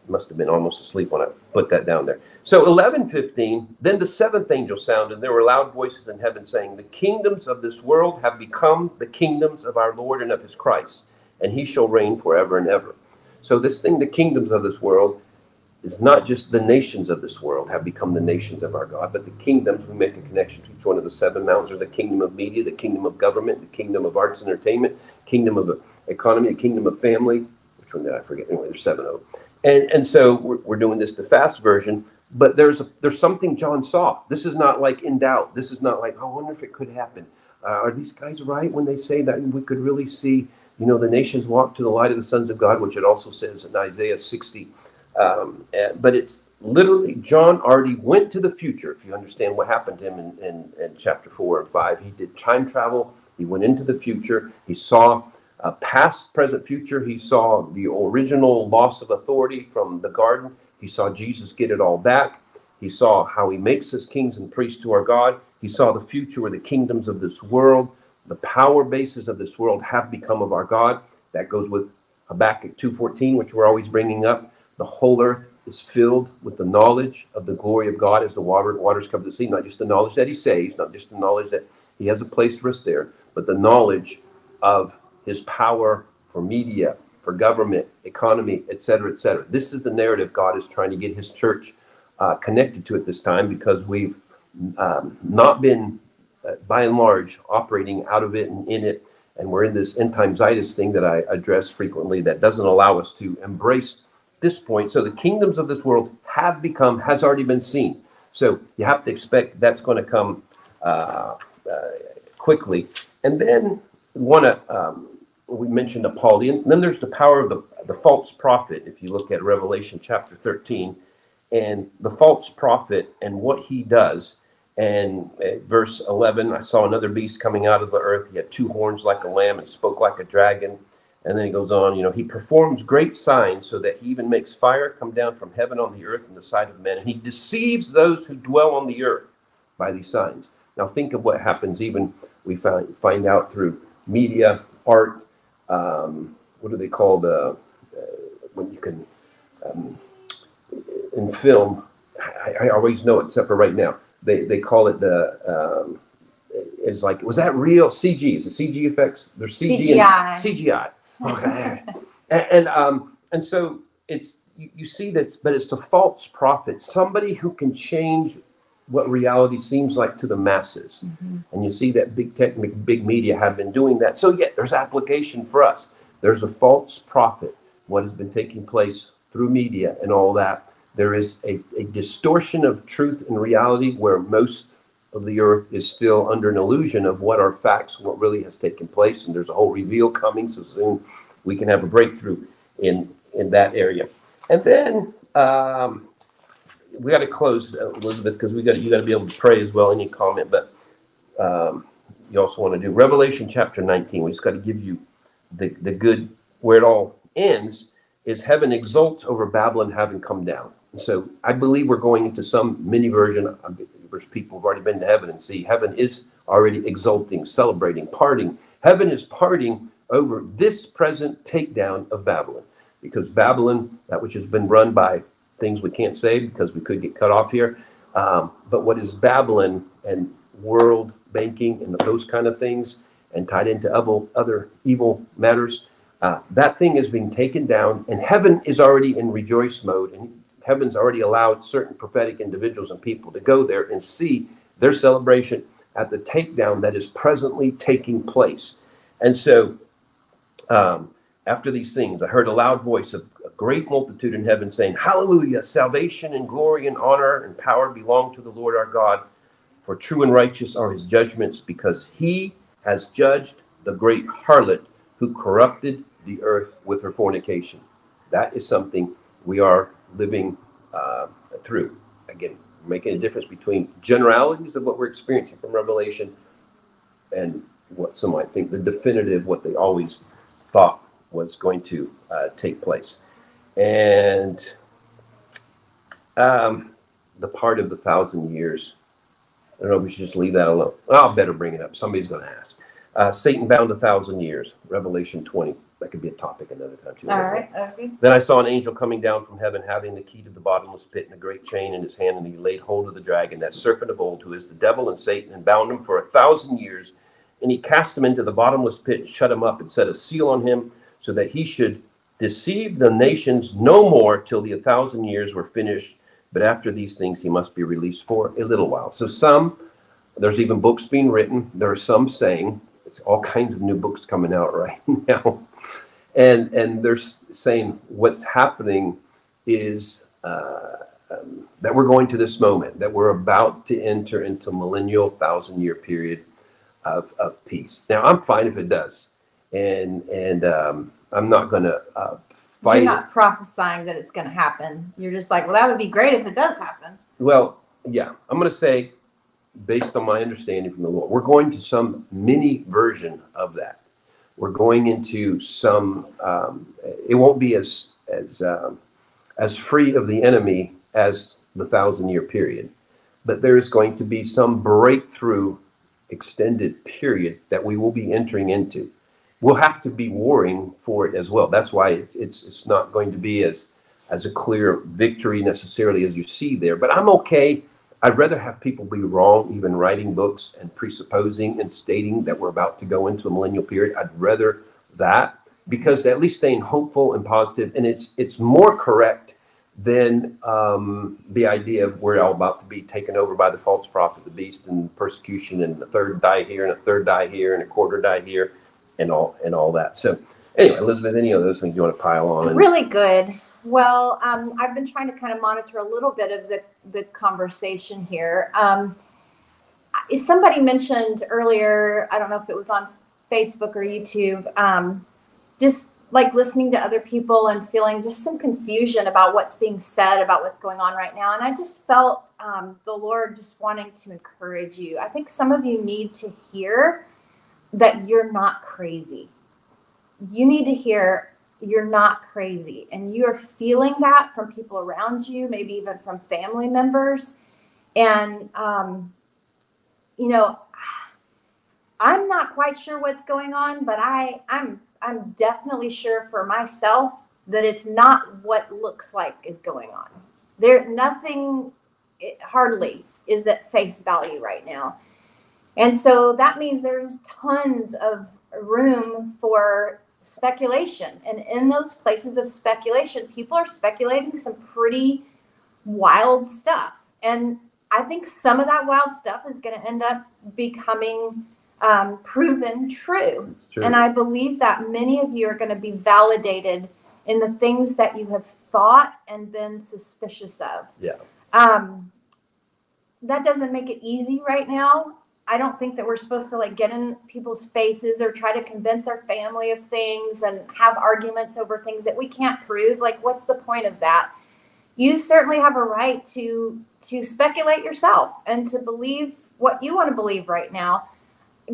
Speaker 1: Must have been almost asleep when I put that down there. So eleven fifteen. Then the seventh angel sounded, and there were loud voices in heaven saying, "The kingdoms of this world have become the kingdoms of our Lord and of His Christ, and He shall reign forever and ever." So this thing, the kingdoms of this world, is not just the nations of this world have become the nations of our God, but the kingdoms. We make a connection to each one of the seven mountains. There's the kingdom of media, the kingdom of government, the kingdom of arts and entertainment, kingdom of economy, the kingdom of family. Which one did I forget? Anyway, there's seven of them. And and so we're, we're doing this the fast version. But there's a, there's something John saw. This is not like in doubt. This is not like I wonder if it could happen. Uh, are these guys right when they say that we could really see? You know, the nations walk to the light of the sons of God, which it also says in Isaiah 60 um, and- but it's literally John already went to the future. If you understand what happened to him in, in, in chapter four and five, he did time travel. He went into the future. He saw uh, past, present, future. He saw the original loss of authority from the garden. He saw Jesus get it all back. He saw how he makes us kings and priests to our God. He saw the future where the kingdoms of this world, the power bases of this world have become of our God. That goes with Habakkuk 2.14, which we're always bringing up. The whole earth is filled with the knowledge of the glory of God as the water, waters cover the sea. Not just the knowledge that he saves, not just the knowledge that he has a place for us there, but the knowledge of his power for media, for government, economy, et cetera, et cetera. This is the narrative God is trying to get his church uh, connected to at this time because we've um, not been, uh, by and large, operating out of it and in it. And we're in this end time Zeitist thing that I address frequently that doesn't allow us to embrace this point. So the kingdoms of this world have become, has already been seen. So you have to expect that's going to come uh, uh, quickly. And then one, uh, um, we mentioned Apollyon. Then there's the power of the, the false prophet. If you look at Revelation chapter 13, and the false prophet and what he does. And verse 11, I saw another beast coming out of the earth. He had two horns like a lamb and spoke like a dragon. And then he goes on, you know, he performs great signs so that he even makes fire come down from heaven on the earth in the sight of men. And he deceives those who dwell on the earth by these signs. Now, think of what happens, even we find, find out through media, art, um, what do they call the uh, when you can um, in film? I, I always know it, except for right now. They they call it the um, it's like was that real CG? Is it CG effects? There's CG
Speaker 2: CGI.
Speaker 1: and CGI. Okay, and, and um and so it's you, you see this, but it's the false prophet, somebody who can change what reality seems like to the masses. And you see that big tech, big big media have been doing that. So yeah, there's application for us. There's a false prophet. What has been taking place through media and all that. There is a, a distortion of truth and reality where most of the earth is still under an illusion of what are facts, what really has taken place. And there's a whole reveal coming. So soon we can have a breakthrough in in that area. And then um, we got to close, Elizabeth, because we got you got to be able to pray as well. Any comment? But um, you also want to do Revelation chapter 19. We just got to give you the the good where it all ends is heaven exults over Babylon having come down. So I believe we're going into some mini version. There's people who've already been to heaven and see heaven is already exulting, celebrating, parting. Heaven is parting over this present takedown of Babylon because Babylon, that which has been run by things we can't say because we could get cut off here. Um, but what is Babylon and world banking and those kind of things and tied into other, other evil matters, uh, that thing is being taken down and heaven is already in rejoice mode and heaven's already allowed certain prophetic individuals and people to go there and see their celebration at the takedown that is presently taking place. And so um, after these things, I heard a loud voice of great multitude in heaven saying, Hallelujah! Salvation and glory and honor and power belong to the Lord our God, for true and righteous are his judgments, because he has judged the great harlot who corrupted the earth with her fornication. That is something we are living uh, through. Again, making a difference between generalities of what we're experiencing from Revelation and what some might think the definitive, what they always thought was going to uh, take place. And um, the part of the thousand years, I don't know if we should just leave that alone. I'll better bring it up. Somebody's going to ask. Uh, Satan bound a thousand years, Revelation 20. That could be a topic another time, too.
Speaker 2: All right. Okay.
Speaker 1: Then I saw an angel coming down from heaven, having the key to the bottomless pit and a great chain in his hand, and he laid hold of the dragon, that serpent of old, who is the devil and Satan, and bound him for a thousand years. And he cast him into the bottomless pit, and shut him up, and set a seal on him, so that he should deceive the nations no more till the thousand years were finished. But after these things, he must be released for a little while. So some, there's even books being written. There are some saying it's all kinds of new books coming out right now, and and they're saying what's happening is. Uh, um, that we're going to this moment, that we're about to enter into millennial thousand year period of, of peace. Now, I'm fine if it does, and and um, I'm not going to uh,
Speaker 2: You're
Speaker 1: fight.
Speaker 2: not prophesying that it's going to happen. You're just like, well, that would be great if it does happen.
Speaker 1: Well, yeah, I'm going to say, based on my understanding from the Lord, we're going to some mini version of that. We're going into some. Um, it won't be as as um, as free of the enemy as the thousand year period, but there is going to be some breakthrough extended period that we will be entering into. We'll have to be warring for it as well. That's why it's it's it's not going to be as as a clear victory necessarily as you see there. But I'm okay. I'd rather have people be wrong, even writing books and presupposing and stating that we're about to go into a millennial period. I'd rather that because at least staying hopeful and positive, and it's it's more correct than um, the idea of we're all about to be taken over by the false prophet, the beast, and persecution, and a third die here, and a third die here, and a quarter die here, and all and all that. So anyway, Elizabeth, any of those things you want to pile on? And,
Speaker 2: Really good. Well, um, I've been trying to kind of monitor a little bit of the, the conversation here. Um, somebody mentioned earlier, I don't know if it was on Facebook or YouTube, um, just like listening to other people and feeling just some confusion about what's being said, about what's going on right now. And I just felt um, the Lord just wanting to encourage you. I think some of you need to hear that you're not crazy. You need to hear you're not crazy and you're feeling that from people around you maybe even from family members and um, you know i'm not quite sure what's going on but i i'm I'm definitely sure for myself that it's not what looks like is going on. There, nothing, it, hardly is at face value right now. And so that means there's tons of room for speculation. And in those places of speculation, people are speculating some pretty wild stuff. And I think some of that wild stuff is going to end up becoming um, proven true.
Speaker 1: true.
Speaker 2: And I believe that many of you are going to be validated in the things that you have thought and been suspicious of.
Speaker 1: Yeah.
Speaker 2: Um, that doesn't make it easy right now. I don't think that we're supposed to like get in people's faces or try to convince our family of things and have arguments over things that we can't prove. Like, what's the point of that? You certainly have a right to to speculate yourself and to believe what you want to believe right now.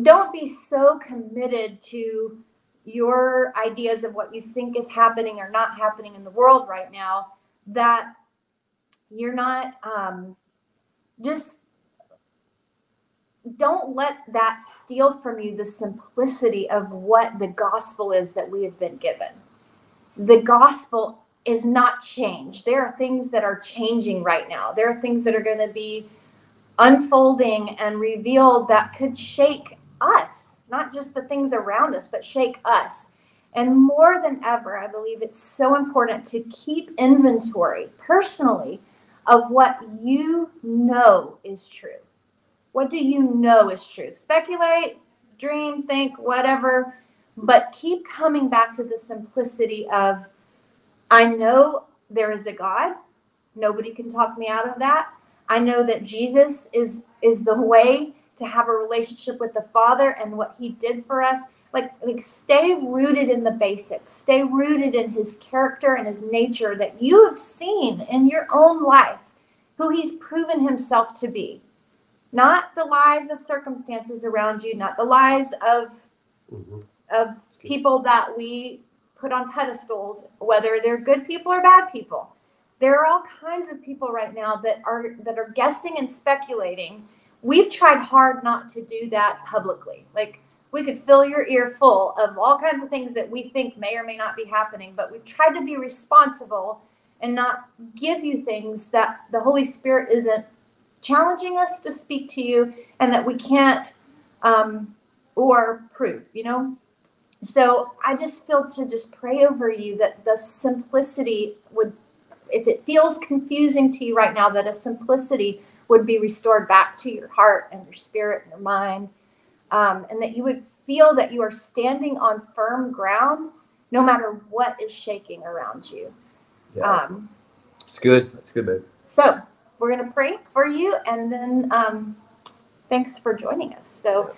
Speaker 2: Don't be so committed to your ideas of what you think is happening or not happening in the world right now that you're not um, just don't let that steal from you the simplicity of what the gospel is that we have been given. The gospel is not changed. There are things that are changing right now. There are things that are going to be unfolding and revealed that could shake us, not just the things around us, but shake us. And more than ever, I believe it's so important to keep inventory personally of what you know is true. What do you know is true? Speculate, dream, think, whatever, but keep coming back to the simplicity of I know there is a God. Nobody can talk me out of that. I know that Jesus is is the way to have a relationship with the Father and what he did for us. Like like stay rooted in the basics. Stay rooted in his character and his nature that you have seen in your own life who he's proven himself to be. Not the lies of circumstances around you, not the lies of
Speaker 1: Mhm.
Speaker 2: of people that we put on pedestals, whether they're good people or bad people. There are all kinds of people right now that are that are guessing and speculating. We've tried hard not to do that publicly. Like we could fill your ear full of all kinds of things that we think may or may not be happening, but we've tried to be responsible and not give you things that the Holy Spirit isn't challenging us to speak to you and that we can't um, or prove, you know? So I just feel to just pray over you that the simplicity would, if it feels confusing to you right now, that a simplicity would be restored back to your heart and your spirit and your mind, um, and that you would feel that you are standing on firm ground no matter what is shaking around you.
Speaker 1: Yeah.
Speaker 2: Um,
Speaker 1: It's good. That's good, babe.
Speaker 2: so we're going to pray for you, and then um, thanks for joining us. So,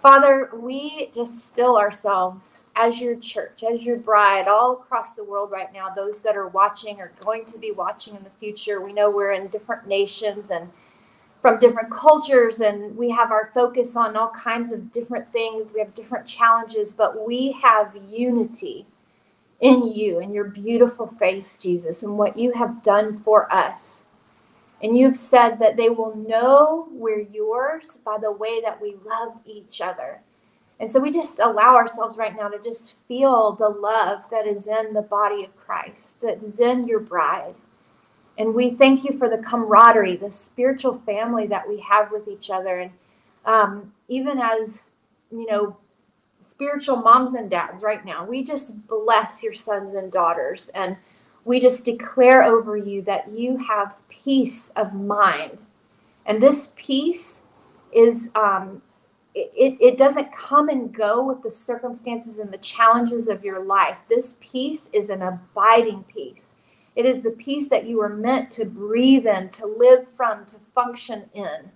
Speaker 2: Father, we just still ourselves as your church, as your bride, all across the world right now. Those that are watching are going to be watching in the future. We know we're in different nations and from different cultures, and we have our focus on all kinds of different things. We have different challenges, but we have unity in you and your beautiful face, Jesus, and what you have done for us. And you've said that they will know we're yours by the way that we love each other. And so we just allow ourselves right now to just feel the love that is in the body of Christ, that is in your bride. And we thank you for the camaraderie, the spiritual family that we have with each other. And um, even as, you know, spiritual moms and dads right now, we just bless your sons and daughters. And we just declare over you that you have peace of mind. And this peace is, um, it, it doesn't come and go with the circumstances and the challenges of your life. This peace is an abiding peace. It is the peace that you were meant to breathe in, to live from, to function in.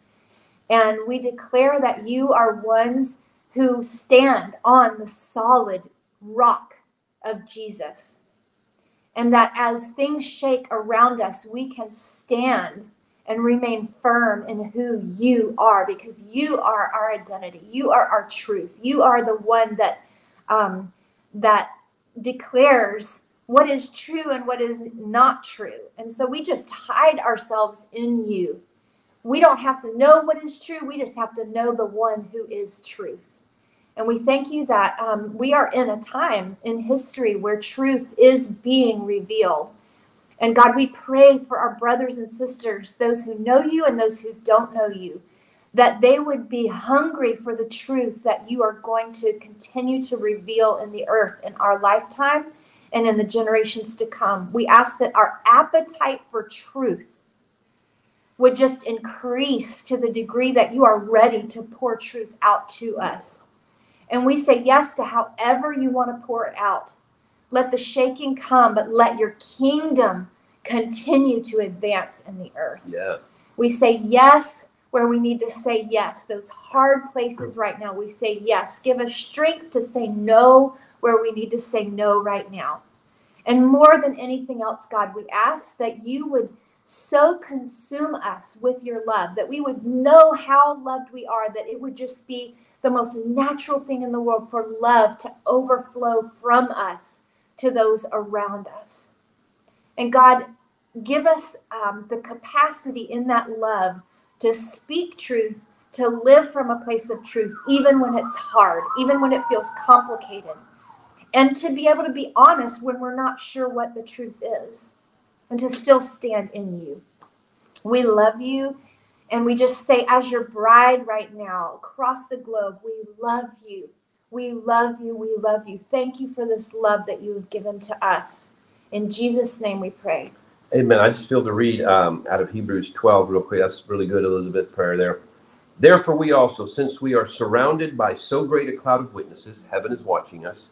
Speaker 2: And we declare that you are ones who stand on the solid rock of Jesus and that as things shake around us, we can stand and remain firm in who you are because you are our identity. You are our truth. You are the one that um, that declares what is true and what is not true. And so we just hide ourselves in you. We don't have to know what is true. We just have to know the one who is truth. And we thank you that um, we are in a time in history where truth is being revealed. And God, we pray for our brothers and sisters, those who know you and those who don't know you, that they would be hungry for the truth that you are going to continue to reveal in the earth in our lifetime and in the generations to come. We ask that our appetite for truth would just increase to the degree that you are ready to pour truth out to us. And we say yes to however you want to pour it out. Let the shaking come, but let your kingdom continue to advance in the earth.
Speaker 1: Yeah.
Speaker 2: We say yes where we need to say yes. Those hard places right now, we say yes. Give us strength to say no where we need to say no right now. And more than anything else, God, we ask that you would so consume us with your love, that we would know how loved we are, that it would just be the most natural thing in the world for love to overflow from us to those around us. And God, give us um, the capacity in that love to speak truth, to live from a place of truth, even when it's hard, even when it feels complicated, and to be able to be honest when we're not sure what the truth is, and to still stand in you. We love you. And we just say, as your bride right now across the globe, we love you. We love you. We love you. Thank you for this love that you have given to us. In Jesus' name we pray.
Speaker 1: Amen. I just feel to read um, out of Hebrews 12 real quick. That's really good, Elizabeth, prayer there. Therefore, we also, since we are surrounded by so great a cloud of witnesses, heaven is watching us,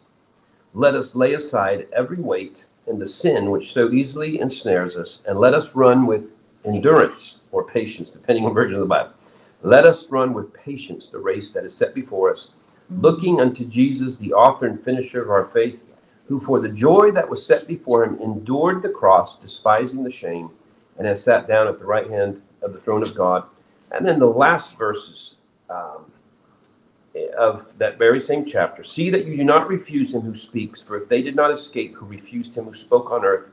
Speaker 1: let us lay aside every weight and the sin which so easily ensnares us, and let us run with endurance or patience, depending on version of the Bible. Let us run with patience the race that is set before us, looking unto Jesus, the author and finisher of our faith, who for the joy that was set before him endured the cross, despising the shame, and has sat down at the right hand of the throne of God. And then the last verses um, of that very same chapter see that you do not refuse him who speaks, for if they did not escape who refused him who spoke on earth,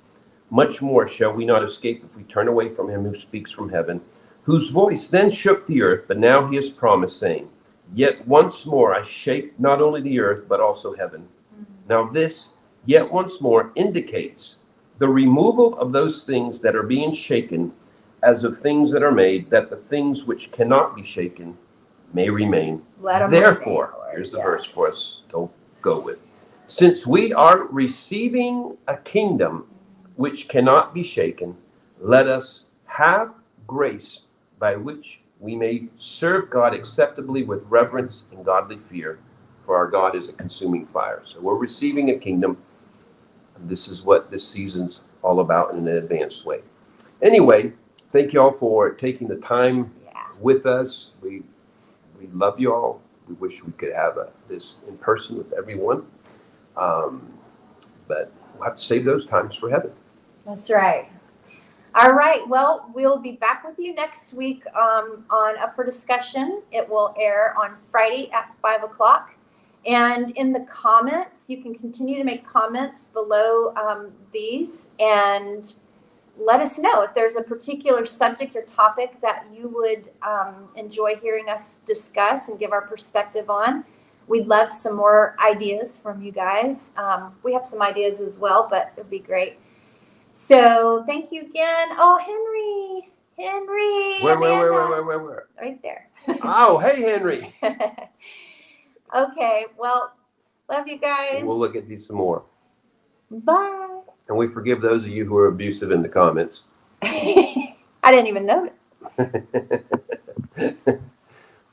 Speaker 1: much more shall we not escape if we turn away from him who speaks from heaven, whose voice then shook the earth, but now he has promised, saying, Yet once more I shake not only the earth, but also heaven. Mm-hmm. Now, this, yet once more, indicates the removal of those things that are being shaken as of things that are made, that the things which cannot be shaken may remain. Therefore,
Speaker 2: remain,
Speaker 1: here's the
Speaker 2: Yes.
Speaker 1: verse for us to go with. Since we are receiving a kingdom which cannot be shaken, let us have grace by which we may serve God acceptably with reverence and godly fear, for our God is a consuming fire. So we're receiving a kingdom. This is what this season's all about in an advanced way. Anyway, thank you all for taking the time with us. We we love you all. We wish we could have a, this in person with everyone, um, but we'll have to save those times for heaven.
Speaker 2: That's right. All right. Well, we'll be back with you next week um, on Up for Discussion. It will air on Friday at 5 o'clock. And in the comments, you can continue to make comments below um, these and let us know if there's a particular subject or topic that you would um, enjoy hearing us discuss and give our perspective on. We'd love some more ideas from you guys. Um, we have some ideas as well, but it'd be great. So thank you again. Oh, Henry, Henry,
Speaker 1: Where, where, where, where, where, where,
Speaker 2: right there.
Speaker 1: Oh, hey, Henry.
Speaker 2: okay, well, love you guys.
Speaker 1: We'll look at these some more.
Speaker 2: Bye.
Speaker 1: And we forgive those of you who are abusive in the comments.
Speaker 2: I didn't even notice.